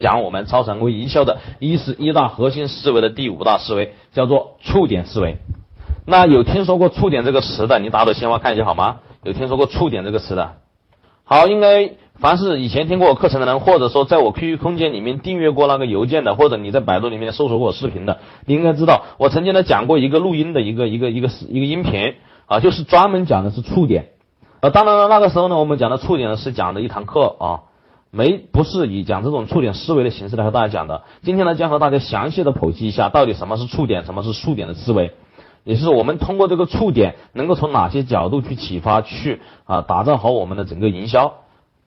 讲我们超常规营销的一是一大核心思维的第五大思维，叫做触点思维。那有听说过触点这个词的，你打朵鲜花看一下好吗？有听说过触点这个词的？好，应该凡是以前听过我课程的人，或者说在我 QQ 空间里面订阅过那个邮件的，或者你在百度里面搜索过我视频的，你应该知道我曾经呢讲过一个录音的一个一个一个一个音频啊，就是专门讲的是触点。呃，当然了，那个时候呢，我们讲的触点呢是讲的一堂课啊。没不是以讲这种触点思维的形式来和大家讲的。今天呢，将和大家详细的剖析一下，到底什么是触点，什么是触点的思维，也就是我们通过这个触点，能够从哪些角度去启发，去啊打造好我们的整个营销，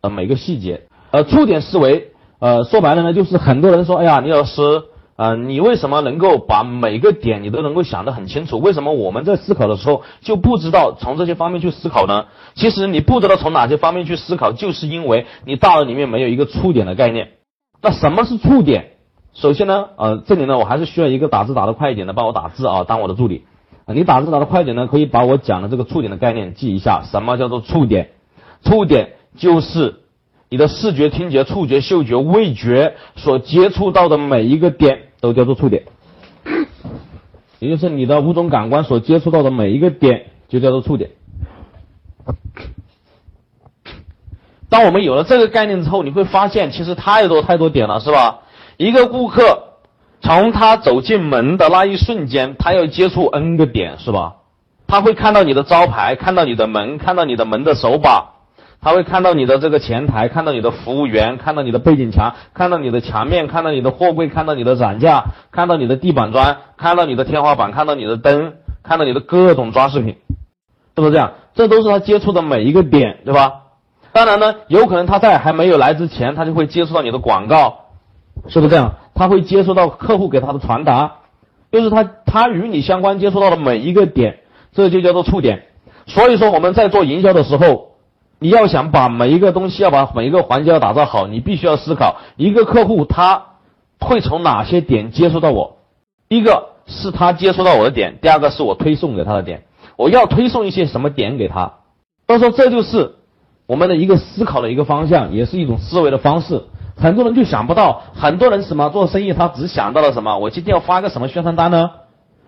呃每个细节。呃，触点思维，呃说白了呢，就是很多人说，哎呀，李老师。啊，你为什么能够把每个点你都能够想得很清楚？为什么我们在思考的时候就不知道从这些方面去思考呢？其实你不知道从哪些方面去思考，就是因为你大脑里面没有一个触点的概念。那什么是触点？首先呢，呃，这里呢，我还是需要一个打字打得快一点的帮我打字啊，当我的助理。你打字打得快一点呢，可以把我讲的这个触点的概念记一下。什么叫做触点？触点就是。你的视觉、听觉、触觉、嗅觉、味觉所接触到的每一个点都叫做触点，也就是你的五种感官所接触到的每一个点就叫做触点。当我们有了这个概念之后，你会发现其实太多太多点了，是吧？一个顾客从他走进门的那一瞬间，他要接触 N 个点，是吧？他会看到你的招牌，看到你的门，看到你的门的手把。他会看到你的这个前台，看到你的服务员，看到你的背景墙，看到你的墙面，看到你的货柜，看到你的展架，看到你的地板砖，看到你的天花板，看到你的灯，看到你的各种装饰品，是不是这样？这都是他接触的每一个点，对吧？当然呢，有可能他在还没有来之前，他就会接触到你的广告，是不是这样？他会接触到客户给他的传达，就是他他与你相关接触到的每一个点，这就叫做触点。所以说我们在做营销的时候。你要想把每一个东西要把每一个环节要打造好，你必须要思考一个客户他会从哪些点接触到我。一个是他接触到我的点，第二个是我推送给他的点。我要推送一些什么点给他？所以说这就是我们的一个思考的一个方向，也是一种思维的方式。很多人就想不到，很多人什么做生意他只想到了什么？我今天要发个什么宣传单呢？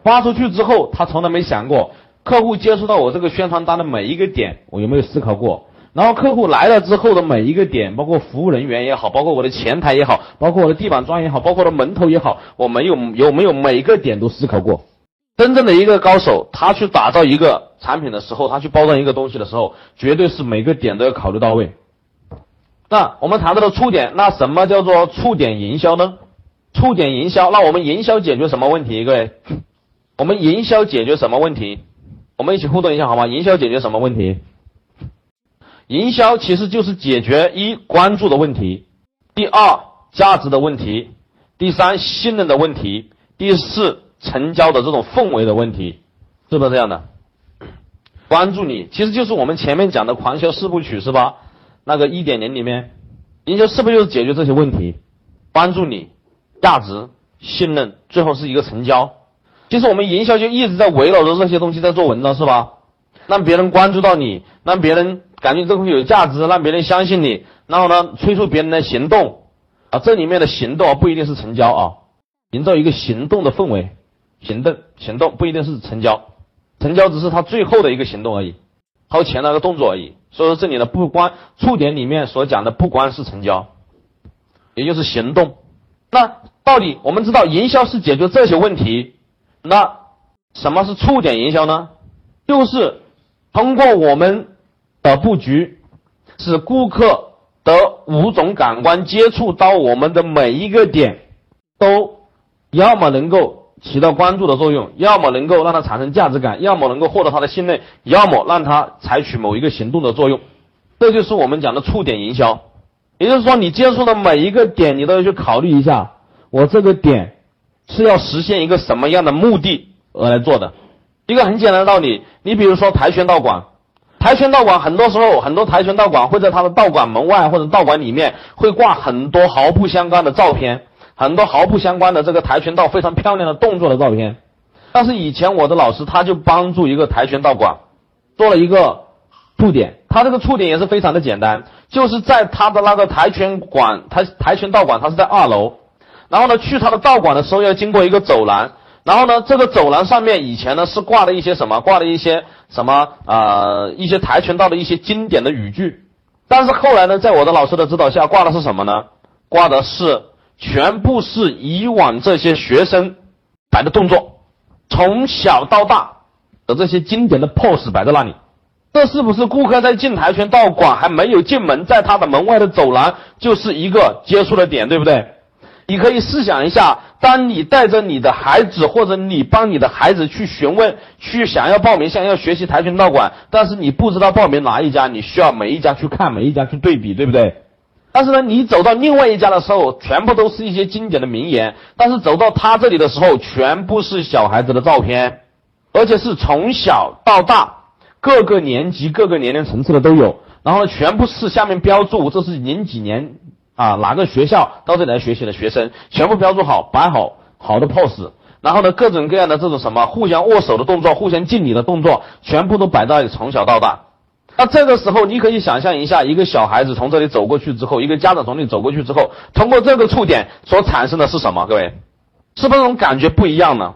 发出去之后，他从来没想过客户接触到我这个宣传单的每一个点，我有没有思考过？然后客户来了之后的每一个点，包括服务人员也好，包括我的前台也好，包括我的地板砖也好，包括我的门头也好，我没有有没有每个点都思考过？真正的一个高手，他去打造一个产品的时候，他去包装一个东西的时候，绝对是每个点都要考虑到位。那我们谈到了触点，那什么叫做触点营销呢？触点营销，那我们营销解决什么问题？各位，我们营销解决什么问题？我们一起互动一下好吗？营销解决什么问题？营销其实就是解决一关注的问题，第二价值的问题，第三信任的问题，第四成交的这种氛围的问题，是不是这样的？关注你其实就是我们前面讲的狂销四部曲是吧？那个一点零里面，营销是不是就是解决这些问题？帮助你，价值、信任，最后是一个成交。其实我们营销就一直在围绕着这些东西在做文章是吧？让别人关注到你，让别人。感觉这个东西有价值，让别人相信你，然后呢，催促别人的行动啊，这里面的行动不一定是成交啊，营造一个行动的氛围，行动行动不一定是成交，成交只是他最后的一个行动而已，掏钱那个动作而已。所以说这里呢，不光触点里面所讲的不光是成交，也就是行动。那到底我们知道营销是解决这些问题，那什么是触点营销呢？就是通过我们。的布局使顾客的五种感官接触到我们的每一个点，都要么能够起到关注的作用，要么能够让他产生价值感，要么能够获得他的信任，要么让他采取某一个行动的作用。这就是我们讲的触点营销。也就是说，你接触的每一个点，你都要去考虑一下，我这个点是要实现一个什么样的目的而来做的。一个很简单的道理，你比如说跆拳道馆。跆拳道馆很多时候，很多跆拳道馆会在他的道馆门外或者道馆里面会挂很多毫不相关的照片，很多毫不相关的这个跆拳道非常漂亮的动作的照片。但是以前我的老师他就帮助一个跆拳道馆做了一个触点，他这个触点也是非常的简单，就是在他的那个跆拳馆，跆跆拳道馆，他是在二楼。然后呢，去他的道馆的时候要经过一个走廊。然后呢，这个走廊上面以前呢是挂了一些什么？挂了一些什么？呃，一些跆拳道的一些经典的语句。但是后来呢，在我的老师的指导下，挂的是什么呢？挂的是全部是以往这些学生摆的动作，从小到大的这些经典的 pose 摆在那里。这是不是顾客在进跆拳道馆还没有进门，在他的门外的走廊就是一个接触的点，对不对？你可以试想一下，当你带着你的孩子，或者你帮你的孩子去询问，去想要报名，想要学习跆拳道馆，但是你不知道报名哪一家，你需要每一家去看，每一家去对比，对不对？但是呢，你走到另外一家的时候，全部都是一些经典的名言，但是走到他这里的时候，全部是小孩子的照片，而且是从小到大。各个年级、各个年龄层次的都有，然后呢，全部是下面标注这是零几年啊哪个学校到这里来学习的学生，全部标注好，摆好好的 pose，然后呢，各种各样的这种什么互相握手的动作、互相敬礼的动作，全部都摆在从小到大。那这个时候，你可以想象一下，一个小孩子从这里走过去之后，一个家长从这里走过去之后，通过这个触点所产生的是什么？各位，是不是那种感觉不一样呢？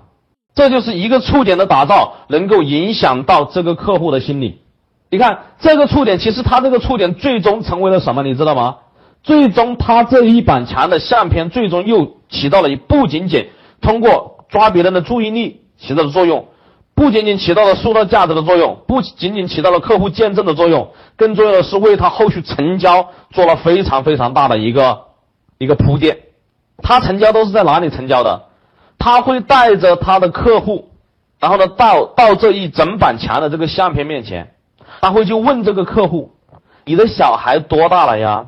这就是一个触点的打造，能够影响到这个客户的心理。你看这个触点，其实他这个触点最终成为了什么？你知道吗？最终他这一板墙的相片，最终又起到了不仅仅通过抓别人的注意力起到的作用，不仅仅起到了塑造价值的作用，不仅仅起到了客户见证的作用，更重要的是为他后续成交做了非常非常大的一个一个铺垫。他成交都是在哪里成交的？他会带着他的客户，然后呢，到到这一整板墙的这个相片面前，他会就问这个客户：“你的小孩多大了呀？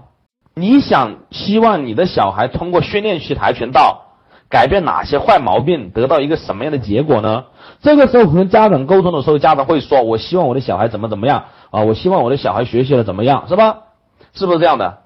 你想希望你的小孩通过训练习跆拳道，改变哪些坏毛病，得到一个什么样的结果呢？”这个时候和家长沟通的时候，家长会说：“我希望我的小孩怎么怎么样啊？我希望我的小孩学习的怎么样，是吧？是不是这样的？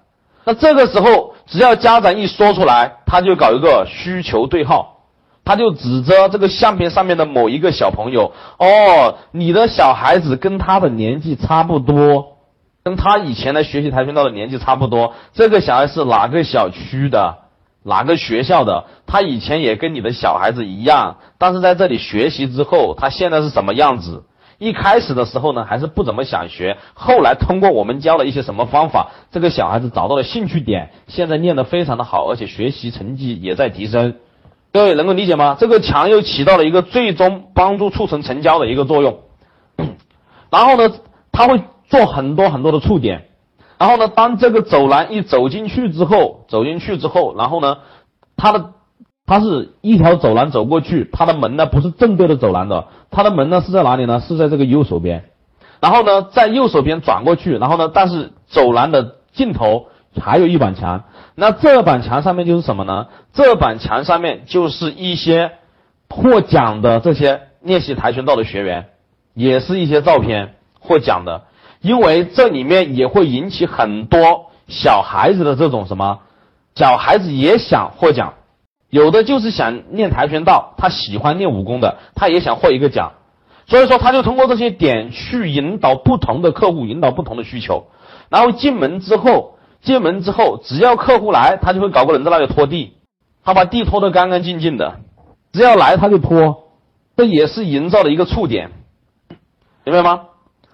那这个时候，只要家长一说出来，他就搞一个需求对号。”他就指着这个相片上面的某一个小朋友，哦，你的小孩子跟他的年纪差不多，跟他以前来学习跆拳道的年纪差不多。这个小孩是哪个小区的，哪个学校的？他以前也跟你的小孩子一样，但是在这里学习之后，他现在是什么样子？一开始的时候呢，还是不怎么想学，后来通过我们教了一些什么方法，这个小孩子找到了兴趣点，现在练得非常的好，而且学习成绩也在提升。各位能够理解吗？这个墙又起到了一个最终帮助促成成交的一个作用。然后呢，他会做很多很多的触点。然后呢，当这个走廊一走进去之后，走进去之后，然后呢，它的它是一条走廊走过去，它的门呢不是正对着走廊的，它的门呢是在哪里呢？是在这个右手边。然后呢，在右手边转过去，然后呢，但是走廊的尽头还有一板墙。那这板墙上面就是什么呢？这板墙上面就是一些获奖的这些练习跆拳道的学员，也是一些照片获奖的。因为这里面也会引起很多小孩子的这种什么，小孩子也想获奖，有的就是想练跆拳道，他喜欢练武功的，他也想获一个奖。所以说，他就通过这些点去引导不同的客户，引导不同的需求，然后进门之后。进门之后，只要客户来，他就会搞个人在那里拖地，他把地拖得干干净净的。只要来他就拖，这也是营造的一个触点，明白吗？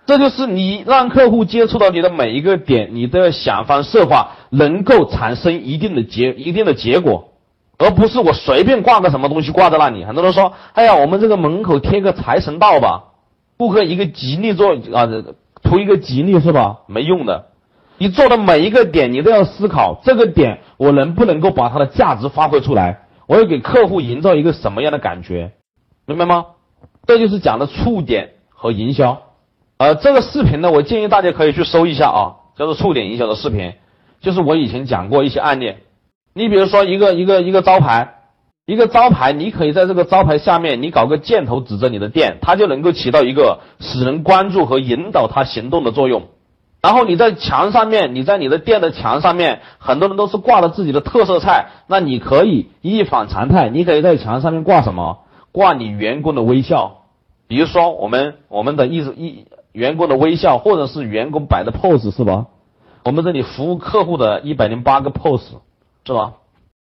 这就是你让客户接触到你的每一个点，你都要想方设法能够产生一定的结一定的结果，而不是我随便挂个什么东西挂在那里。很多人说：“哎呀，我们这个门口贴个财神道吧，顾客一个吉利做啊，图一个吉利是吧？没用的。”你做的每一个点，你都要思考这个点我能不能够把它的价值发挥出来？我要给客户营造一个什么样的感觉？明白吗？这就是讲的触点和营销。呃，这个视频呢，我建议大家可以去搜一下啊，叫做触点营销的视频。就是我以前讲过一些案例。你比如说一个一个一个招牌，一个招牌，你可以在这个招牌下面，你搞个箭头指着你的店，它就能够起到一个使人关注和引导他行动的作用。然后你在墙上面，你在你的店的墙上面，很多人都是挂了自己的特色菜，那你可以一反常态，你可以在墙上面挂什么？挂你员工的微笑，比如说我们我们的一一员工的微笑，或者是员工摆的 pose 是吧？我们这里服务客户的一百零八个 pose 是吧？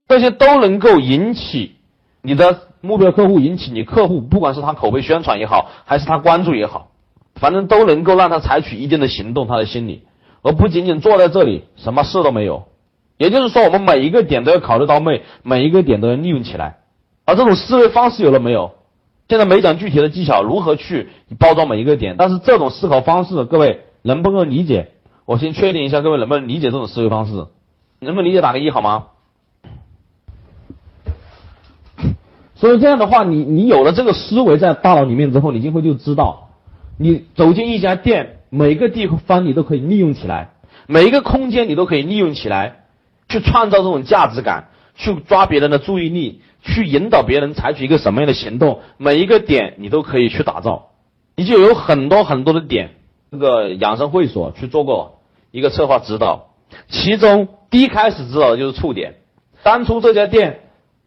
这些都能够引起你的目标客户，引起你客户，不管是他口碑宣传也好，还是他关注也好，反正都能够让他采取一定的行动，他的心理，而不仅仅坐在这里什么事都没有。也就是说，我们每一个点都要考虑到位，每一个点都要利用起来。而这种思维方式有了没有？现在没讲具体的技巧，如何去包装每一个点，但是这种思考方式，各位能不能理解？我先确定一下，各位能不能理解这种思维方式？能不能理解？打个一好吗？所以这样的话，你你有了这个思维在大脑里面之后，你今后就知道，你走进一家店，每个地方你都可以利用起来，每一个空间你都可以利用起来。去创造这种价值感，去抓别人的注意力，去引导别人采取一个什么样的行动，每一个点你都可以去打造，你就有很多很多的点。这个养生会所去做过一个策划指导，其中第一开始指导的就是触点。当初这家店，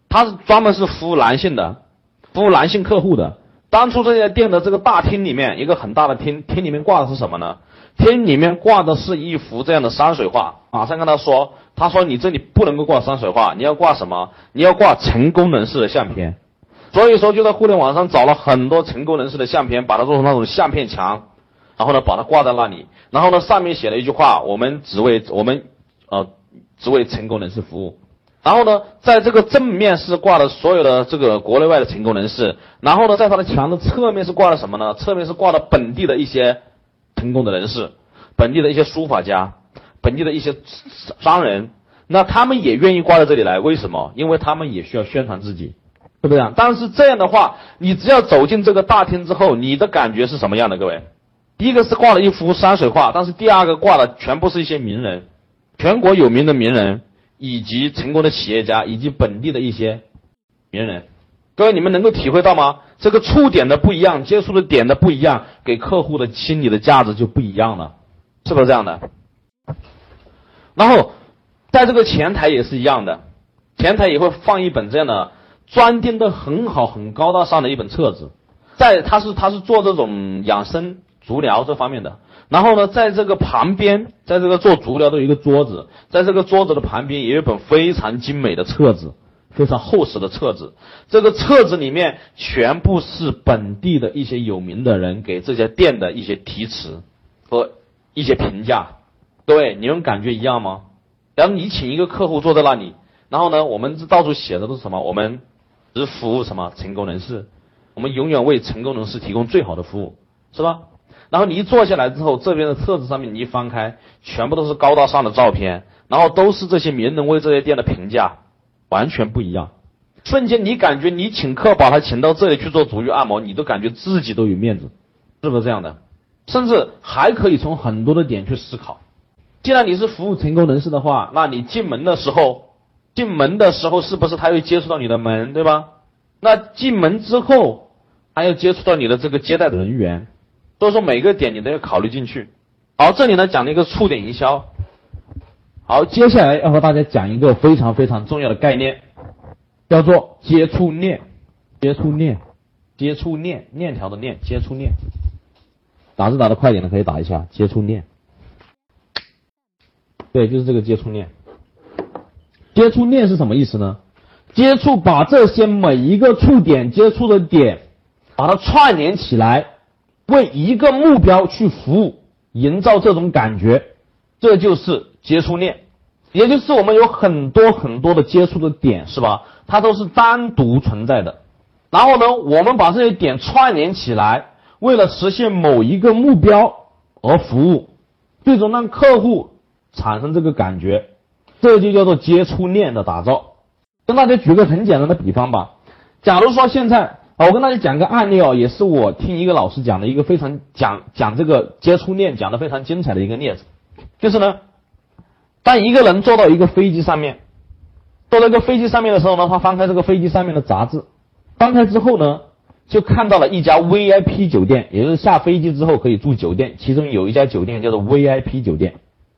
它是专门是服务男性的，服务男性客户的。当初这家店的这个大厅里面，一个很大的厅，厅里面挂的是什么呢？厅里面挂的是一幅这样的山水画。马上跟他说。他说：“你这里不能够挂山水画，你要挂什么？你要挂成功人士的相片。所以说，就在互联网上找了很多成功人士的相片，把它做成那种相片墙，然后呢，把它挂在那里。然后呢，上面写了一句话：我们只为我们呃只为成功人士服务。然后呢，在这个正面是挂的所有的这个国内外的成功人士。然后呢，在他的墙的侧面是挂了什么呢？侧面是挂了本地的一些成功的人士，本地的一些书法家。”本地的一些商人，那他们也愿意挂在这里来，为什么？因为他们也需要宣传自己，对不对？但是这样的话，你只要走进这个大厅之后，你的感觉是什么样的？各位，第一个是挂了一幅山水画，但是第二个挂的全部是一些名人，全国有名的名人，以及成功的企业家，以及本地的一些名人。各位，你们能够体会到吗？这个触点的不一样，接触的点的不一样，给客户的心理的价值就不一样了，是不是这样的？然后，在这个前台也是一样的，前台也会放一本这样的装订的很好、很高大上的一本册子，在他是他是做这种养生足疗这方面的。然后呢，在这个旁边，在这个做足疗的一个桌子，在这个桌子的旁边也有本非常精美的册子，非常厚实的册子。这个册子里面全部是本地的一些有名的人给这家店的一些题词和一些评价。各位，你们感觉一样吗？然后你请一个客户坐在那里，然后呢，我们这到处写的都是什么？我们只服务什么成功人士？我们永远为成功人士提供最好的服务，是吧？然后你一坐下来之后，这边的册子上面你一翻开，全部都是高大上的照片，然后都是这些名人为这些店的评价，完全不一样。瞬间你感觉你请客把他请到这里去做足浴按摩，你都感觉自己都有面子，是不是这样的？甚至还可以从很多的点去思考。既然你是服务成功人士的话，那你进门的时候，进门的时候是不是他会接触到你的门，对吧？那进门之后，还要接触到你的这个接待的人员，所以说每个点你都要考虑进去。好，这里呢讲了一个触点营销。好，接下来要和大家讲一个非常非常重要的概念，叫做接触链。接触链，接触链，链条的链，接触链。打字打的快点的可以打一下，接触链。对，就是这个接触链。接触链是什么意思呢？接触把这些每一个触点接触的点，把它串联起来，为一个目标去服务，营造这种感觉，这就是接触链。也就是我们有很多很多的接触的点，是吧？它都是单独存在的。然后呢，我们把这些点串联起来，为了实现某一个目标而服务，最终让客户。产生这个感觉，这就叫做接触链的打造。跟大家举个很简单的比方吧，假如说现在啊我跟大家讲个案例哦，也是我听一个老师讲的一个非常讲讲这个接触链讲的非常精彩的一个例子，就是呢，当一个人坐到一个飞机上面，坐在一个飞机上面的时候呢，他翻开这个飞机上面的杂志，翻开之后呢，就看到了一家 VIP 酒店，也就是下飞机之后可以住酒店，其中有一家酒店叫做 VIP 酒店。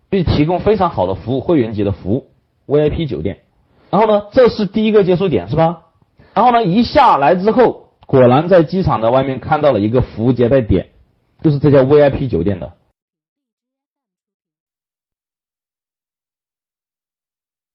并提供非常好的服务，会员级的服务，VIP 酒店。然后呢，这是第一个接触点，是吧？然后呢，一下来之后，果然在机场的外面看到了一个服务接待点，就是这家 VIP 酒店的。